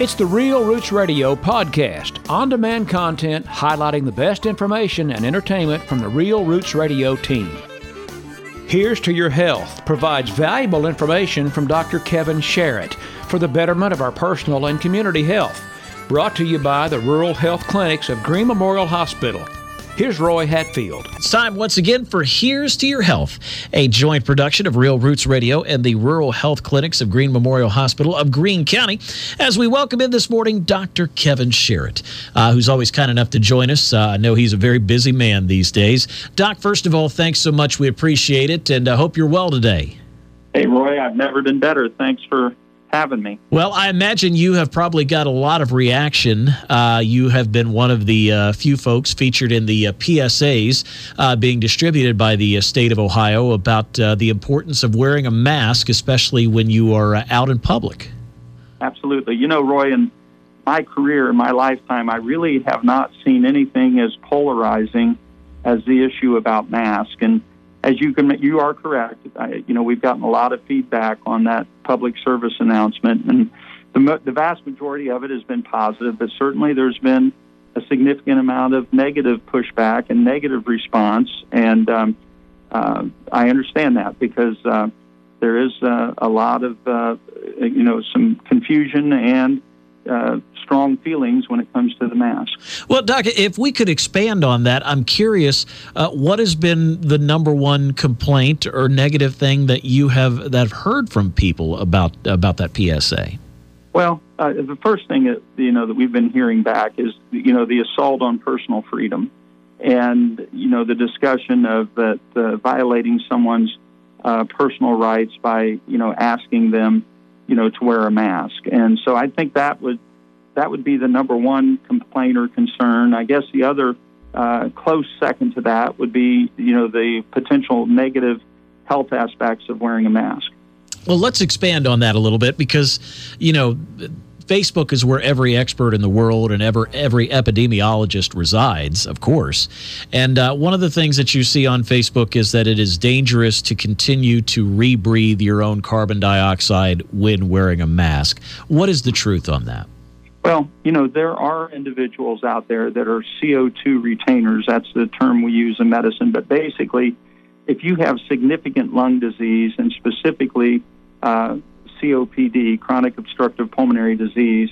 It's the Real Roots Radio podcast, on demand content highlighting the best information and entertainment from the Real Roots Radio team. Here's to Your Health provides valuable information from Dr. Kevin Sharrett for the betterment of our personal and community health. Brought to you by the Rural Health Clinics of Greene Memorial Hospital. Here's Roy Hatfield. It's time once again for Here's to Your Health, a joint production of Real Roots Radio and the Rural Health Clinics of Greene Memorial Hospital of Greene County. As we welcome in this morning Dr. Kevin Sharrett, uh, who's always kind enough to join us. Uh, I know he's a very busy man these days. Doc, first of all, thanks so much. We appreciate it, and I uh, hope you're well today. Hey, Roy, I've never been better. Thanks for having me. Well, I imagine you have probably got a lot of reaction. Uh, you have been one of the uh, few folks featured in the uh, PSAs uh, being distributed by the uh, state of Ohio about uh, the importance of wearing a mask, especially when you are out in public. Absolutely. You know, Roy, in my career, in my lifetime, I really have not seen anything as polarizing as the issue about masks. And as you can, you are correct. I, you know, we've gotten a lot of feedback on that public service announcement, and the, the vast majority of it has been positive. But certainly, there's been a significant amount of negative pushback and negative response, and um, uh, I understand that because uh, there is uh, a lot of uh, you know some confusion and uh, strong feelings when it comes to the mask. Well, Doc, if we could expand on that, I'm curious uh, what has been the number one complaint or negative thing that you have that have heard from people about about that PSA. Well, uh, the first thing that you know that we've been hearing back is you know the assault on personal freedom, and you know the discussion of that uh, violating someone's uh, personal rights by you know asking them you know, to wear a mask. And so I think that would that would be the number one complaint or concern. I guess the other uh, close second to that would be, you know, the potential negative health aspects of wearing a mask. Well, let's expand on that a little bit because, you know, Facebook is where every expert in the world and ever every epidemiologist resides, of course. And uh, one of the things that you see on Facebook is that it is dangerous to continue to rebreathe your own carbon dioxide when wearing a mask. What is the truth on that? Well, you know, there are individuals out there that are CO2 retainers. That's the term we use in medicine. But basically, if you have significant lung disease and specifically uh, COPD, chronic obstructive pulmonary disease,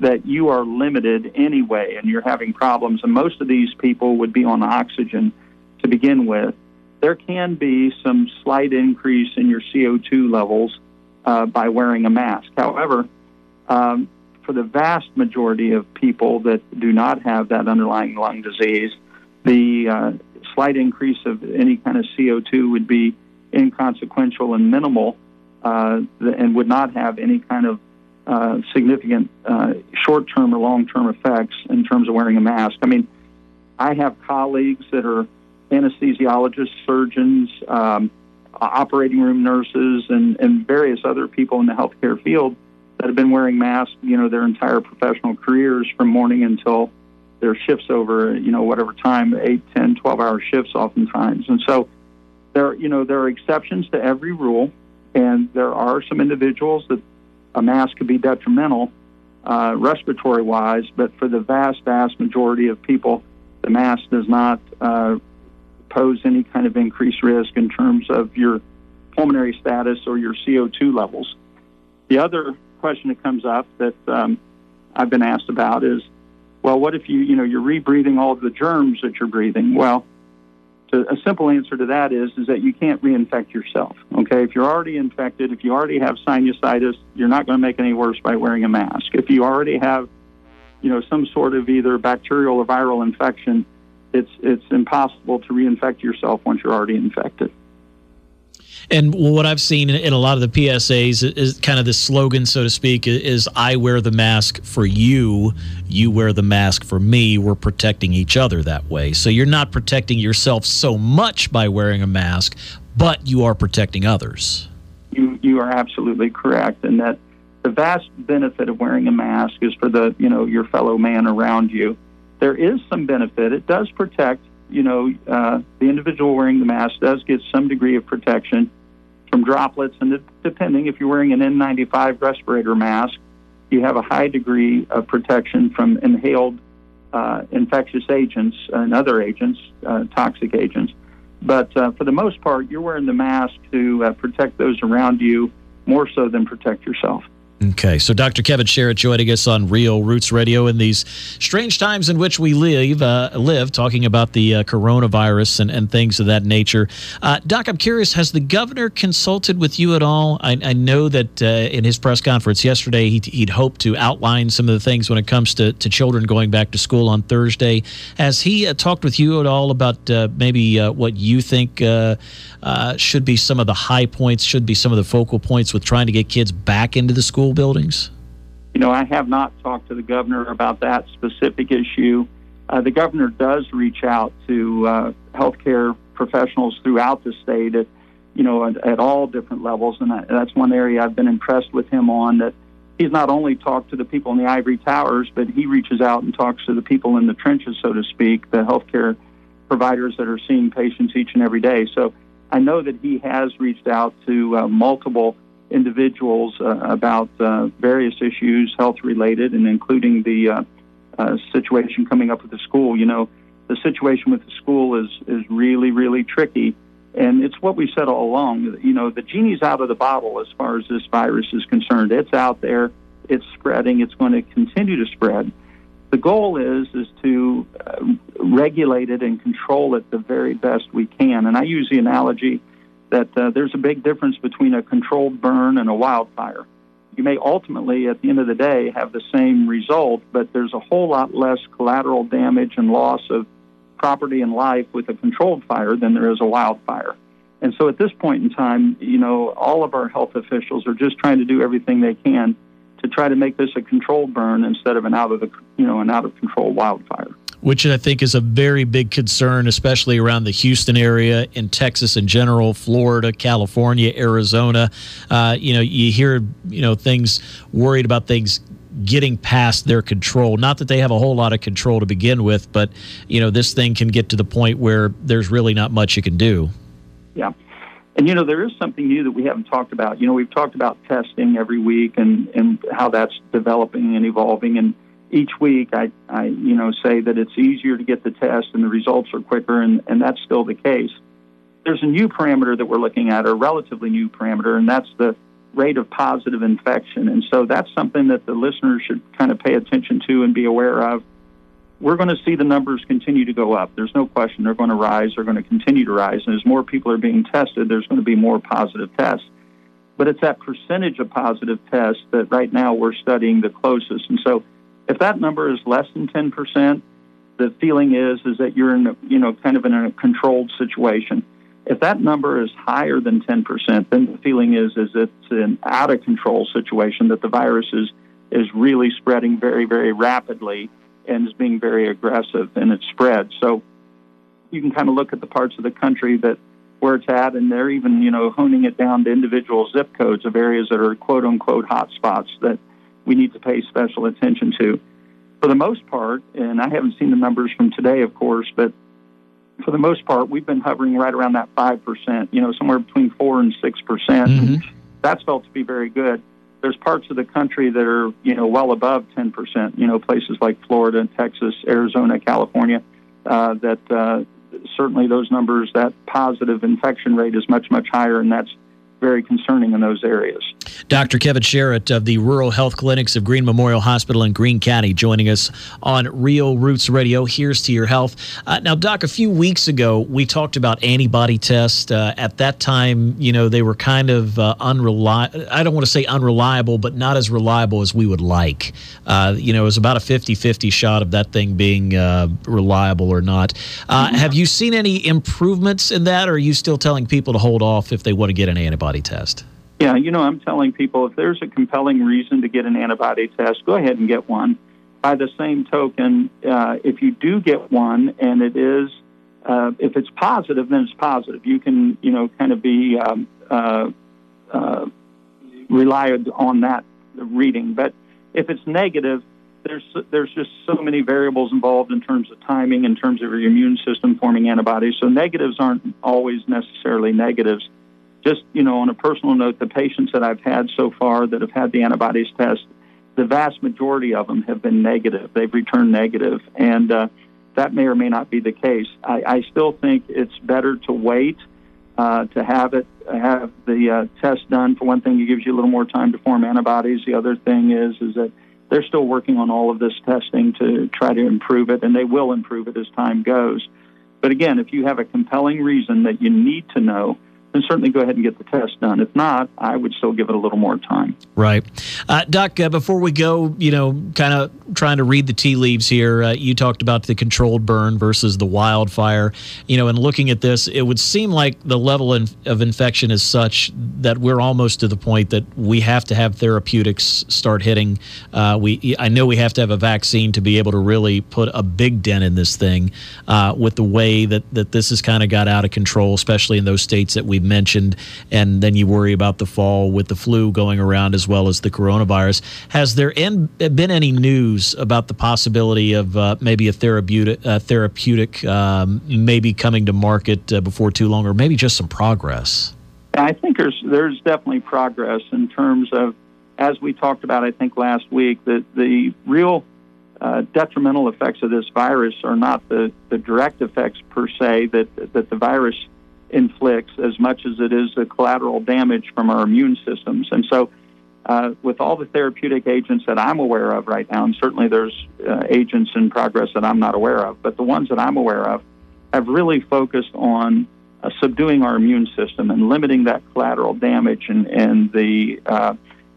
that you are limited anyway and you're having problems. And most of these people would be on oxygen to begin with. There can be some slight increase in your CO2 levels uh, by wearing a mask. However, um, for the vast majority of people that do not have that underlying lung disease, the uh, slight increase of any kind of CO2 would be inconsequential and minimal uh, and would not have any kind of uh, significant uh, short term or long term effects in terms of wearing a mask. I mean, I have colleagues that are anesthesiologists, surgeons, um, operating room nurses, and, and various other people in the healthcare field that have been wearing masks, you know, their entire professional careers from morning until their shifts over, you know, whatever time, 8, 10, 12 hour shifts oftentimes. And so there, you know, there are exceptions to every rule. And there are some individuals that a mask could be detrimental uh, respiratory wise, but for the vast, vast majority of people, the mask does not uh, pose any kind of increased risk in terms of your pulmonary status or your CO2 levels. The other question that comes up that um, I've been asked about is, well, what if you, you know, you're rebreathing all of the germs that you're breathing? Well, to, a simple answer to that is is that you can't reinfect yourself. Okay, if you're already infected, if you already have sinusitis, you're not going to make any worse by wearing a mask. If you already have, you know, some sort of either bacterial or viral infection, it's it's impossible to reinfect yourself once you're already infected. And what I've seen in a lot of the PSAs is kind of the slogan, so to speak, is I wear the mask for you, you wear the mask for me. We're protecting each other that way. So you're not protecting yourself so much by wearing a mask, but you are protecting others. You, you are absolutely correct. And that the vast benefit of wearing a mask is for the, you know, your fellow man around you. There is some benefit. It does protect you know, uh, the individual wearing the mask does get some degree of protection from droplets, and depending if you're wearing an N95 respirator mask, you have a high degree of protection from inhaled uh, infectious agents and other agents, uh, toxic agents. But uh, for the most part, you're wearing the mask to uh, protect those around you more so than protect yourself. Okay, so Dr. Kevin Sharrett joining us on Real Roots Radio in these strange times in which we live, uh, live talking about the uh, coronavirus and, and things of that nature. Uh, Doc, I'm curious, has the governor consulted with you at all? I, I know that uh, in his press conference yesterday, he, would hoped to outline some of the things when it comes to, to children going back to school on Thursday. Has he uh, talked with you at all about uh, maybe what you think should be some of the high points, should be some of the focal points with trying to get kids back into the school? School buildings? You know, I have not talked to the governor about that specific issue. Uh, the governor does reach out to uh, healthcare professionals throughout the state at, you know, at, at all different levels, and I, that's one area I've been impressed with him on. That he's not only talked to the people in the ivory towers, but he reaches out and talks to the people in the trenches, so to speak, the healthcare providers that are seeing patients each and every day. So I know that he has reached out to uh, multiple individuals uh, about uh, various issues, health related, and including the uh, situation coming up with the school. You know, the situation with the school is is really really tricky, and it's what we said all along. You know, the genie's out of the bottle as far as this virus is concerned. It's out there, it's spreading, it's going to continue to spread. The goal is is to uh, regulate it and control it the very best we can. And I use the analogy that uh, there's a big difference between a controlled burn and a wildfire. You may ultimately, at the end of the day, have the same result, but there's a whole lot less collateral damage and loss of property and life with a controlled fire than there is a wildfire. And so at this point in time, you know, all of our health officials are just trying to do everything they can to try to make this a controlled burn instead of an out of the, you know, an out of control wildfire which I think is a very big concern, especially around the Houston area, in Texas in general, Florida, California, Arizona. Uh, you know, you hear you know things worried about things getting past their control. Not that they have a whole lot of control to begin with, but you know this thing can get to the point where there's really not much you can do. Yeah. And you know there is something new that we haven't talked about. You know we've talked about testing every week and and how that's developing and evolving and each week I, I you know say that it's easier to get the test and the results are quicker and, and that's still the case. There's a new parameter that we're looking at, a relatively new parameter, and that's the rate of positive infection. And so that's something that the listeners should kind of pay attention to and be aware of. We're going to see the numbers continue to go up. There's no question they're going to rise. They're going to continue to rise. And as more people are being tested, there's going to be more positive tests. But it's that percentage of positive tests that right now we're studying the closest. And so if that number is less than 10%, the feeling is is that you're in a, you know kind of in a controlled situation. If that number is higher than 10%, then the feeling is is it's an out of control situation that the virus is is really spreading very very rapidly and is being very aggressive in its spread. So you can kind of look at the parts of the country that where it's at, and they're even you know honing it down to individual zip codes of areas that are quote unquote hot spots that we need to pay special attention to. For the most part, and I haven't seen the numbers from today, of course, but for the most part, we've been hovering right around that 5%, you know, somewhere between 4 and 6%. percent mm hmm That's felt to be very good. There's parts of the country that are, you know, well above 10%, you know, places like Florida, Texas, Arizona, California, uh, that uh, certainly those numbers, that positive infection rate is much, much higher, and that's very concerning in those areas. Dr. Kevin Sharrett of the Rural Health Clinics of Greene Memorial Hospital in Greene County joining us on Real Roots Radio. Here's to your health. Uh, now, Doc, a few weeks ago, we talked about antibody tests. Uh, at that time, you know, they were kind of uh, unreliable. I don't want to say unreliable, but not as reliable as we would like. Uh, you know, it was about a 50 50 shot of that thing being uh, reliable or not. Uh, mm-hmm. Have you seen any improvements in that, or are you still telling people to hold off if they want to get an antibody test? Yeah, you know, I'm telling people if there's a compelling reason to get an antibody test, go ahead and get one. By the same token, uh, if you do get one and it is, uh, if it's positive, then it's positive. You can, you know, kind of be um, uh, uh relied on that reading. But if it's negative, there's there's just so many variables involved in terms of timing, in terms of your immune system forming antibodies. So negatives aren't always necessarily negatives just you know on a personal note the patients that i've had so far that have had the antibodies test the vast majority of them have been negative. They've returned negative, and uh, that may or may not be the case. I, I still think it's better to wait uh, to have it have the uh, test done. For one thing, it gives you a little more time to form antibodies. The other thing is is that they're still working on all of this testing to try to improve it, and they will improve it as time goes. But again, if you have a compelling reason that you need to know, then certainly go ahead and get the test done. If not, I would still give it a little more time. Right. Uh, Doc, uh, before we go, you know, kind of trying to read the tea leaves here, uh, you talked about the controlled burn versus the wildfire. You know, and looking at this, it would seem like the level in, of infection is such that we're almost to the point that we have to have therapeutics start hitting. Uh, we, I know we have to have a vaccine to be able to really put a big dent in this thing uh, with the way that, that this has kind of got out of control, especially in those states that we we mentioned, and then you worry about the fall with the flu going around as well as the coronavirus. Has there been any news about the possibility of uh, maybe a therapeutic, uh, therapeutic um, maybe coming to market uh, before too long, or maybe just some progress? I think there's there's definitely progress in terms of, as we talked about, I think last week, that the real uh, detrimental effects of this virus are not the, the direct effects per se that that the virus inflicts as much as it is the collateral damage from our immune systems. And so, uh, with all the therapeutic agents that I'm aware of right now, and certainly there's uh, agents in progress that I'm not aware of, but the ones that I'm aware of have really focused on uh, subduing our immune system and limiting that collateral damage and, and the uh,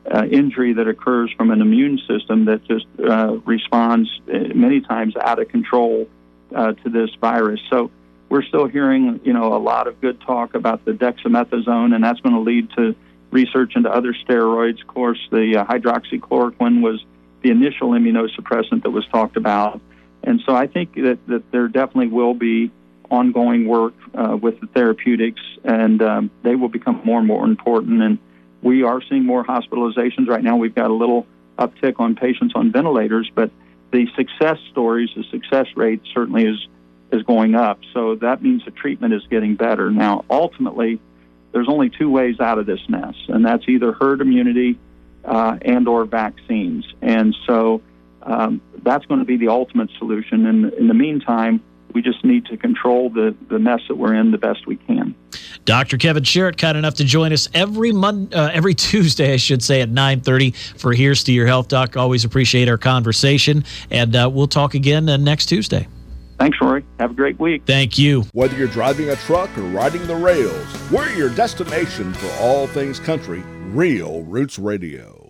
uh, injury that occurs from an immune system that just uh, responds many times out of control to this virus. So, we're still hearing, you know, a lot of good talk about the dexamethasone, and that's going to lead to research into other steroids. Of course, the uh, hydroxychloroquine was the initial immunosuppressant that was talked about, and so I think that, that there definitely will be ongoing work uh, with the therapeutics, and um, they will become more and more important. And we are seeing more hospitalizations right now. We've got a little uptick on patients on ventilators, but the success stories, the success rate certainly is is going up. So that means the treatment is getting better. Now, ultimately, there's only two ways out of this mess, and that's either herd immunity uh, and or vaccines. And so um, that's going to be the ultimate solution. And in the meantime, we just need to control the, the mess that we're in the best we can. Dr. Kevin Sharrett, kind enough to join us every Monday, uh, every Tuesday, I should say, at 9:30 for Here's to Your Health, Doc. Always appreciate our conversation, and uh, we'll talk again uh, next Tuesday. Thanks, Rory. Have a great week. Thank you. Whether you're driving a truck or riding the rails, we're your destination for all things country, Real Roots Radio.